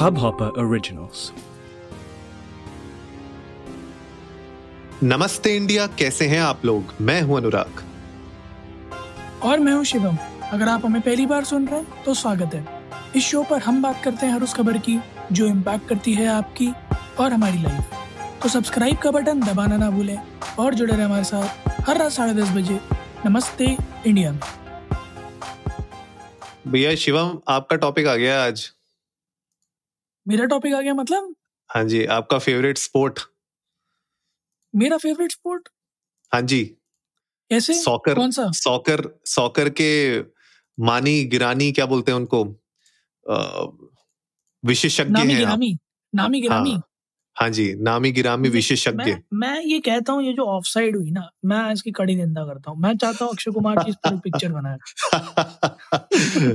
Hubhopper Originals. नमस्ते India कैसे हैं आप लोग? मैं हूँ अनुराग। और मैं हूँ शिवम। अगर आप हमें पहली बार सुन रहे हैं तो स्वागत है। इस शो पर हम बात करते हैं हर उस खबर की जो इम्पैक्ट करती है आपकी और हमारी लाइफ तो सब्सक्राइब का बटन दबाना ना भूलें और जुड़े रहे हमारे साथ हर रात साढ़े दस बजे। नमस्ते इंडिया में। भैया शिवम आपका टॉपिक आ गया आज। मेरा टॉपिक आ गया मतलब? हाँ जी आपका फेवरेट स्पोर्ट मेरा फेवरेट स्पोर्ट हाँ जी। कैसे? सॉकर कौन सा? सॉकर सॉकर के मानी गिरानी क्या बोलते हैं उनको? विशेषज्ञ नामी हैं गिरामी नामी गिरामी। हाँ हाँ जी नामी गिरामी विशेषज्ञ। मैं मैं ये कहता हूँ ये जो ऑफ़ साइड हुई ना मैं इसकी कड़ी निंदा करता हूँ। मैं चाहता हूँ अक्षय कुमार की इस पर पिक्चर बनाए।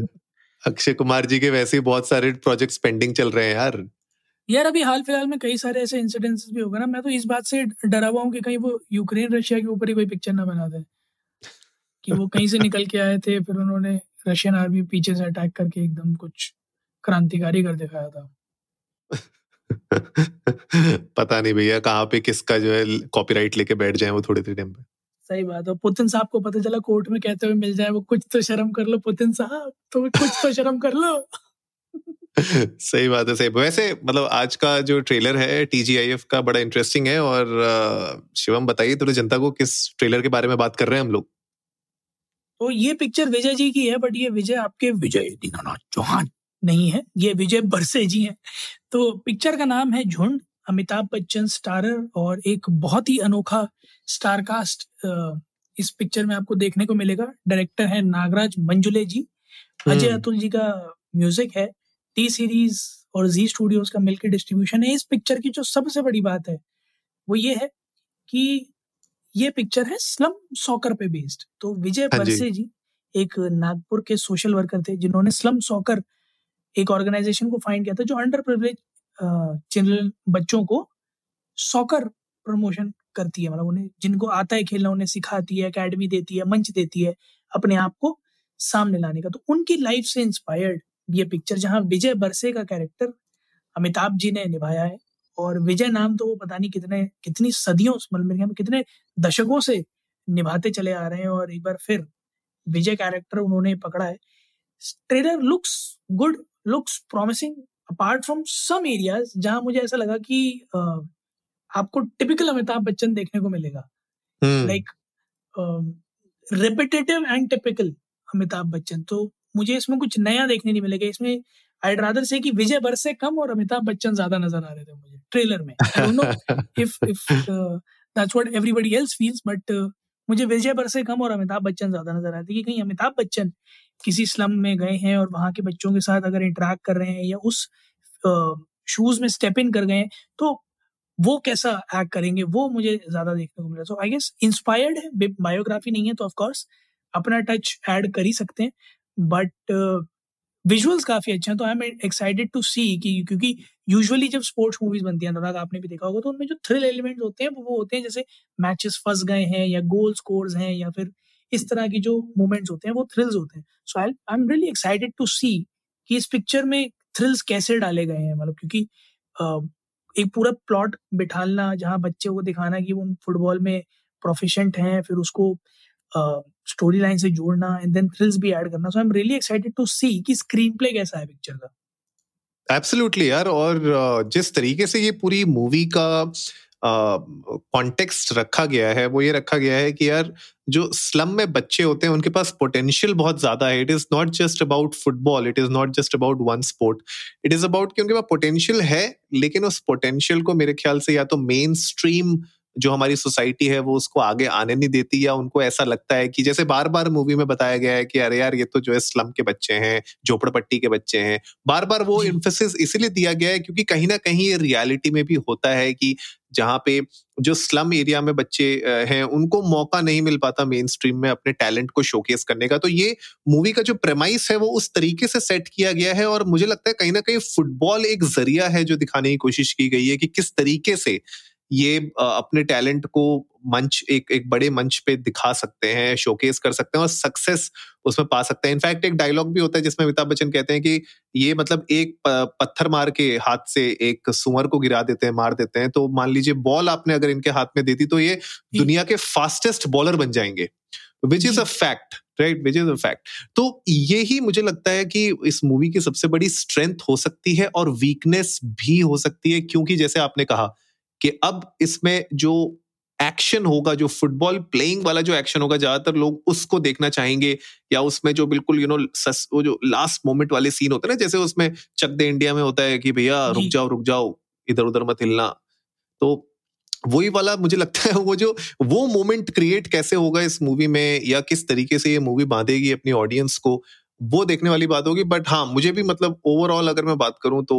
अक्षय कुमार जी के वैसे ही बहुत सारे प्रोजेक्ट्स पेंडिंग चल रहे हैं यार। यार अभी हाल फ़िलहाल में कई सारे ऐसे इंसिडेंट्स भी होगा ना मैं तो इस बात से डरा हुआ हूँ कि कहीं वो यूक्रेन रशिया के ऊपर ही कोई पिक्चर ना बना दे। कि वो कहीं से निकल के आए थे फिर उन्होंने रशियन आर्मी पीछे से अटैक करके एकदम कुछ क्रांतिकारी कर दिखाया था। पता नहीं भैया कहाँ पे किसका जो है कॉपीराइट लेके बैठ जाए वो थोड़ी देर टाइम पे। सही बात है। पुतिन साहब को पता चला कोर्ट में कहते हुए मिल जाए वो कुछ तो शर्म कर लो पुतिन साहब तो कुछ तो शर्म कर लो। सही बात है सही वैसे मतलब आज का जो ट्रेलर है टीजीआईएफ का बड़ा इंटरेस्टिंग है और शिवम बताइए थोड़ी जनता को किस ट्रेलर के बारे में बात कर रहे हैं हम लोग? तो ये पिक्चर विजय जी की है बट ये विजय आपके विजय दीनानाथ चौहान नहीं है ये विजय बरसे जी हैं। तो पिक्चर का नाम है झुंड अमिताभ बच्चन स्टारर और एक बहुत ही अनोखा स्टार कास्ट इस पिक्चर में आपको देखने को मिलेगा। डायरेक्टर है नागराज मंजुले जी। अजय हम्म। अतुल जी का म्यूज़िक है। टी सीरीज़ और जी स्टूडियोज का मिलकर डिस्ट्रीब्यूशन है। इस पिक्चर की जो सबसे बड़ी बात है वो ये है कि ये पिक्चर है स्लम सॉकर पे बेस्ड तो विजय हाँ जी। एक नागपुर के सोशल वर्कर थे जिन्होंने स्लम सॉकर एक ऑर्गेनाइजेशन को फाइंड किया था जो अंडर प्रिविलेज चिल्ड्रन बच्चों को सॉकर प्रमोशन करती है मतलब उन्हें, जिनको आता है खेलना, उन्हें सिखाती है एकेडमी देती है, मंच देती है, अपने आप को सामने लाने का। तो उनकी लाइफ से इंस्पायर्ड ये पिक्चर जहाँ विजय बरसे का कैरेक्टर अमिताभ जी ने निभाया है, और विजय नाम तो वो पता नहीं कितने, कितनी सदियों मतलब कितने दशकों से निभाते चले आ रहे हैं, और एक बार फिर विजय कैरेक्टर उन्होंने पकड़ा है। Trailer looks good looks promising apart from some areas जहाँ मुझे ऐसा लगा कि अ, आपको टिपिकल अमिताभ बच्चन देखने को मिलेगा। Like repetitive and typical Amitabh Bachchan. तो मुझे इसमें कुछ नया देखने नहीं मिलेगा। इसमें आई रादर से कि विजय बरसे कम और अमिताभ बच्चन ज़्यादा नज़र आ रहे थे मुझे ट्रेलर में। I don't know if if uh, that's what everybody else feels but uh, मुझे विजय बरसे कम और अमिताभ बच्चन ज़्यादा नज़र आते हैं कि कहीं अमिताभ बच्चन किसी स्लम में गए हैं और वहाँ के बच्चों के साथ अगर इंटरेक्ट कर रहे हैं या उस शूज़ में स्टेप इन कर गए हैं तो वो कैसा एक्ट करेंगे, वो मुझे ज़्यादा देखने को मिला। सो आई गेस इंस्पायर्ड है बायोग्राफी नहीं है तो ऑफकोर्स अपना टच ऐड कर ही सकते हैं बट विजुअल्स काफ़ी अच्छे हैं तो I am excited to see कि, क्योंकि यूजुअली जब स्पोर्ट्स मूवीज़ बनती हैं अनुराग आपने भी देखा होगा तो उनमें जो थ्रिल एलिमेंट्स होते हैं, वो होते हैं, जैसे मैचेस फंस गए हैं या गोल स्कोर्स हैं या फिर इस तरह की जो मोमेंट्स होते हैं वो थ्रिल्स होते हैं। So I I am really excited to see कि इस पिक्चर में थ्रिल्स कैसे डाले गए हैं। मतलब क्योंकि अ, एक पूरा प्लॉट बिठालना जहाँ बच्चे को दिखाना कि वो फुटबॉल में प्रोफिशेंट हैं फिर उसको स्टोरी लाइन से जोड़ना एंड देन थ्रिल्स भी ऐड करना। So I am really excited to see कि स्क्रीन प्ले कैसा है पिक्चर का। एब्सोल्युटली यार और जिस तरीके से ये पूरी मूवी का कॉन्टेक्स्ट रखा गया है, वो ये रखा गया है कि यार, जो स्लम में बच्चे होते हैं, उनके पास पोटेंशियल बहुत ज़्यादा है। It is not just about football it is not just about one sport it is about कि उनके पास पोटेंशियल है, लेकिन उस पोटेंशियल को मेरे ख्याल से या तो मेन स्ट्रीम जो हमारी सोसाइटी है वो उसको आगे आने नहीं देती या उनको ऐसा लगता है कि जैसे बार बार मूवी में बताया गया है कि अरे यार ये तो जो है स्लम के बच्चे हैं झोपड़पट्टी के बच्चे हैं बार बार वो। इम्फोसिस इसीलिए दिया गया है क्योंकि कहीं ना कहीं ये रियलिटी में भी होता है कि जहाँ पे जो स्लम एरिया में बच्चे हैं उनको मौका नहीं मिल पाता मेन स्ट्रीम में अपने टैलेंट को शोकेस करने का तो ये मूवी का जो प्रेमाइस है वो उस तरीके से सेट किया गया है और मुझे लगता है कहीं ना कहीं फुटबॉल एक ज़रिया है जो दिखाने की कोशिश की गई है कि किस तरीके से ये अपने टैलेंट को मंच एक एक बड़े मंच पे दिखा सकते हैं शोकेस कर सकते हैं और सक्सेस उसमें पा सकते हैं। इनफैक्ट एक डायलॉग भी होता है जिसमें अमिताभ बच्चन कहते हैं कि ये मतलब एक पत्थर मार के हाथ से एक सुअर को गिरा देते हैं मार देते हैं। तो मान लीजिए बॉल आपने अगर इनके हाथ में दे दी तो ये दुनिया के फास्टेस्ट बॉलर बन जाएँगे which is a fact right which is a fact तो ये ही मुझे लगता है कि इस मूवी की सबसे बड़ी स्ट्रेंथ हो सकती है और वीकनेस भी हो सकती है क्योंकि जैसे आपने कहा कि अब इसमें जो एक्शन होगा जो फुटबॉल प्लेइंग वाला जो एक्शन होगा ज़्यादातर लोग उसको देखना चाहेंगे या उसमें जो बिल्कुल यू नो वो जो लास्ट मोमेंट वाले सीन होते हैं ना जैसे उसमें चक दे इंडिया में होता है कि भैया रुक जाओ रुक जाओ इधर उधर मत हिलना। तो वही वाला मुझे लगता है वो जो वो मोमेंट क्रिएट कैसे होगा इस मूवी में या किस तरीके से ये मूवी बांधेगी अपनी ऑडियंस को वो देखने वाली बात होगी। बट हाँ मुझे भी मतलब ओवरऑल अगर मैं बात करूँ तो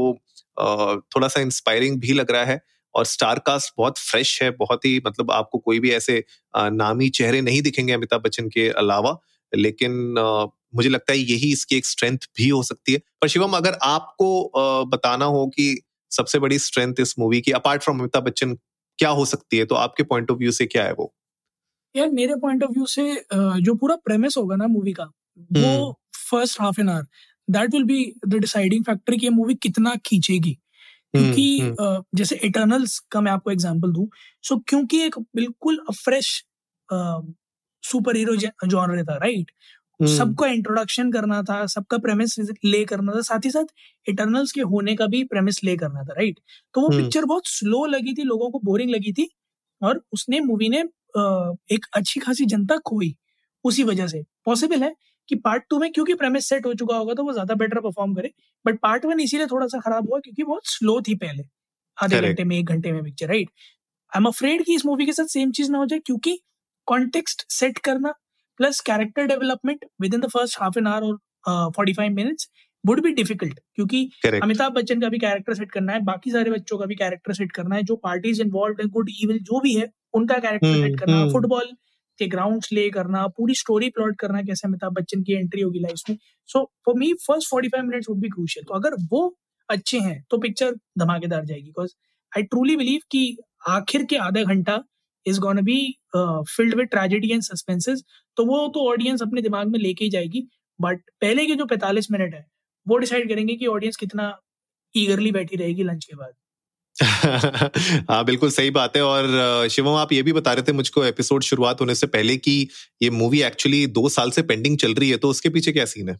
थोड़ा सा इंस्पायरिंग भी लग रहा है। और स्टार कास्ट बहुत फ्रेश है बहुत ही मतलब आपको कोई भी ऐसे नामी चेहरे नहीं दिखेंगे अमिताभ बच्चन के अलावा। लेकिन मुझे लगता है यही इसकी एक स्ट्रेंथ भी हो सकती है। पर शिवम अगर आपको बताना हो कि सबसे बड़ी स्ट्रेंथ इस मूवी की अपार्ट फ्रॉम अमिताभ बच्चन क्या हो सकती है? तो आपके पॉइंट ऑफ़ व्यू से क्या है वो? यार मेरे पॉइंट ऑफ़ व्यू से जो पूरा प्रेमिस होगा ना मूवी का वो first half an hour that will be the deciding factor कि ये मूवी कितना खींचेगी। क्योंकि हम्म, जैसे इटर्नल्स का मैं आपको एग्जांपल दूँ सो क्योंकि एक बिल्कुल फ्रेश सुपर हीरो जॉनर था राइट सबको इंट्रोडक्शन करना था सबका प्रेमिस ले करना था साथ ही साथ इटर्नल्स के होने का भी प्रेमिस ले करना था राइट तो वो पिक्चर बहुत स्लो लगी थी लोगों को बोरिंग लगी थी और उसने मूवी ने एक अच्छी खासी जनता खोई उसी वजह से। पॉसिबल है कि पार्ट टू में क्योंकि प्रेमिस सेट हो चुका होगा तो वो ज़्यादा बेटर परफॉर्म करे। बट पार्ट वन इसीलिए थोड़ा सा खराब हुआ क्योंकि बहुत स्लो थी पहले। आधे घंटे में एक घंटे में picture right I am afraid कि इस मूवी के साथ सेम चीज़ ना हो जाए क्योंकि कॉन्टेक्स्ट सेट करना plus character development within the first half an hour और forty five minutes would be difficult क्योंकि अमिताभ बच्चन का भी कैरेक्टर सेट करना है बाकी सारे बच्चों का भी कैरेक्टर सेट करना है जो पार्टीज़ इन्वॉल्व है गुड इविल जो भी है उनका कैरेक्टर सेट करना है फुटबॉल के ग्राउंड ले करना, पूरी स्टोरी प्लॉट करना कैसे अमिताभ बच्चन की एंट्री होगी लाइफ में। So for me first forty five minutes would be crucial तो अगर वो अच्छे हैं तो पिक्चर धमाकेदार जाएगी। बिकॉज़ आई ट्रूली बिलीव कि आखिर के आधा घंटा is gonna be filled with tragedy and suspenses तो वो तो ऑडियंस अपने दिमाग में लेके ही जाएगी। बट पहले के जो पैंतालीस मिनट है, वो डिसाइड करेंगे कि ऑडियंस कितना ईगरली बैठी रहेगी लंच के बाद। हाँ बिल्कुल सही बात है और शिवम आप ये भी बता रहे थे मुझको एपिसोड शुरुआत होने से पहले कि ये मूवी एक्चुअली दो साल से पेंडिंग चल रही है तो उसके पीछे क्या सीन है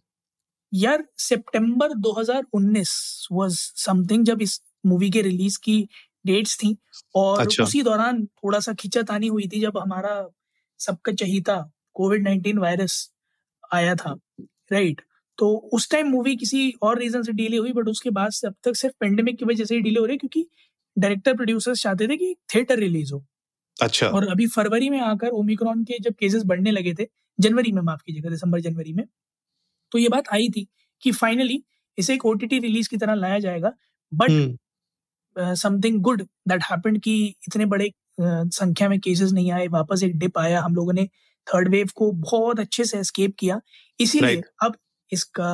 यार सितंबर 2019 वाज समथिंग जब इस मूवी के रिलीज़ की डेट्स थी और अच्छा। उसी दौरान थोड़ा सा खिंचातानी हुई थी जब हमारा सबका चहीता कोविड नाइन्टीन वायरस आया था राइट तो उस टाइम मूवी किसी और रीजन से डिले हुई बट उसके बाद से अब तक सिर्फ़ पेंडेमिक की वजह से ही डिले हो रही है क्योंकि डायरेक्टर प्रोड्यूसर्स चाहते थे कि थिएटर रिलीज़ हो। अच्छा। और अभी फरवरी में आकर ओमिक्रॉन के जब केसेस बढ़ने लगे थे जनवरी में माफ़ कीजिएगा दिसंबर जनवरी में तो ये बात आई थी कि फाइनली इसे एक ओटीटी रिलीज़ की तरह लाया जाएगा but something good that happened कि इतने बड़े uh, संख्या में केसेस नहीं आए वापस एक डिप आया हम लोगों ने थर्ड वेव को बहुत अच्छे से एस्केप किया। इसीलिए right. अब इसका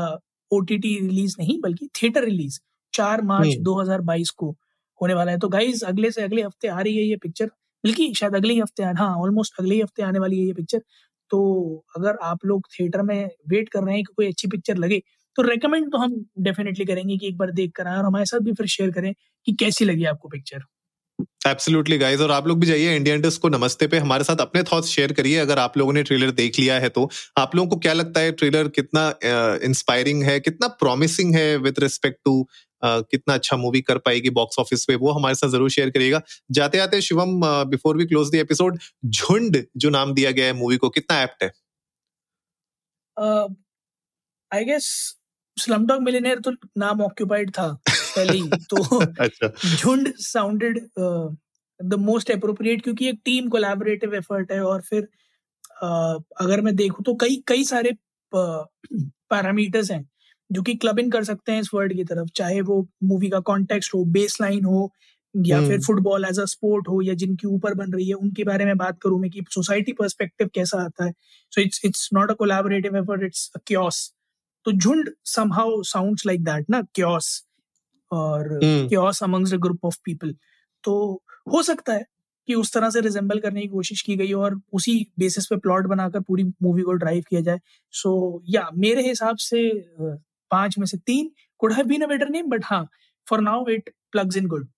ओटीटी रिलीज़ नहीं बल्कि थिएटर रिलीज़ चार मार्च 2022 को होने वाला है। तो गाइज़ अगले से अगले हफ़्ते आ रही है ये पिक्चर बल्कि शायद अगले ही हफ़्ते हाँ ऑलमोस्ट अगले ही हफ़्ते आने वाली है ये पिक्चर तो अगर आप लोग थिएटर में वेट कर रहे हैं कि कोई अच्छी पिक्चर लगे तो रेकमेंड तो हम डेफिनेटली करेंगे कि एक बार देख कर आए और हमारे साथ भी फिर शेयर करें कि कैसी लगी आपको पिक्चर एब्सोल्युटली गाइस और आप लोग भी जाइए इंडियन को नमस्ते पे। हमारे साथ अपने थॉट्स शेयर करिए। अगर आप लोगों ने ट्रेलर देख लिया है तो। आप लोगों को क्या लगता है ट्रेलर कितना इंस्पायरिंग uh, है? कितना प्रॉमिसिंग है विद रिस्पेक्ट टू कितना अच्छा मूवी कर पाएगी बॉक्स ऑफ़िस पे? वो हमारे साथ ज़रूर शेयर करिएगा। जाते आते Shivam before we close the episode Jhund जो नाम दिया गया है मूवी को कितना एप्ट है? आई गेस स्लमडॉग मिलियनेयर तो नाम ऑक्यूपाइड था। पहले ही तो अच्छा। झुंड साउंडेड द मोस्ट अप्रोप्रिएट क्योंकि एक टीम कोलैबोरेटिव एफर्ट है और फिर uh, अगर मैं देखूँ तो कई कई सारे पैरामीटर्स हैं जो कि क्लब इन कर सकते हैं इस वर्ड की तरफ़। चाहे वो मूवी का कॉन्टेक्स्ट हो बेस लाइन हो या फिर फुटबॉल एज अ स्पोर्ट हो या जिनके ऊपर बन रही है उनके बारे में बात करूँ मैं कि सोसाइटी पर्सपेक्टिव कैसा आता है। So it's it's not a collaborative effort it's a chaos तो Jhund somehow sounds like that ना क्योस और chaos amongst a group of people तो हो सकता है कि उस तरह से रिजेंबल करने की कोशिश की गई और उसी बेसिस पे प्लॉट बनाकर पूरी मूवी को ड्राइव किया जाए। सो so, या yeah, मेरे हिसाब से पाँच में से तीन could have been a better name but हाँ for now it plugs in good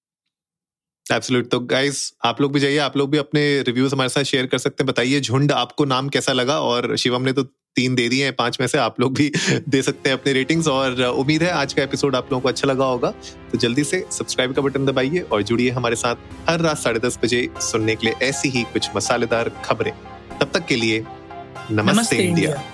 absolute तो गाइस आप लोग भी जाइए आप लोग भी अपने रिव्यूज़ हमारे साथ शेयर कर सकते हैं। बताइए झुंड आपको नाम कैसा लगा? और शिवम ने तो तीन दे दिए हैं पाँच में से आप लोग भी दे सकते हैं अपने रेटिंग्स और उम्मीद है आज का एपिसोड आप लोगों को अच्छा लगा होगा। तो जल्दी से सब्सक्राइब का बटन दबाइए और जुड़िए हमारे साथ हर रात साढ़े दस बजे सुनने के लिए ऐसी ही कुछ मसालेदार खबरें। तब तक के लिए नमस्ते, नमस्ते इंडिया, इंडिया।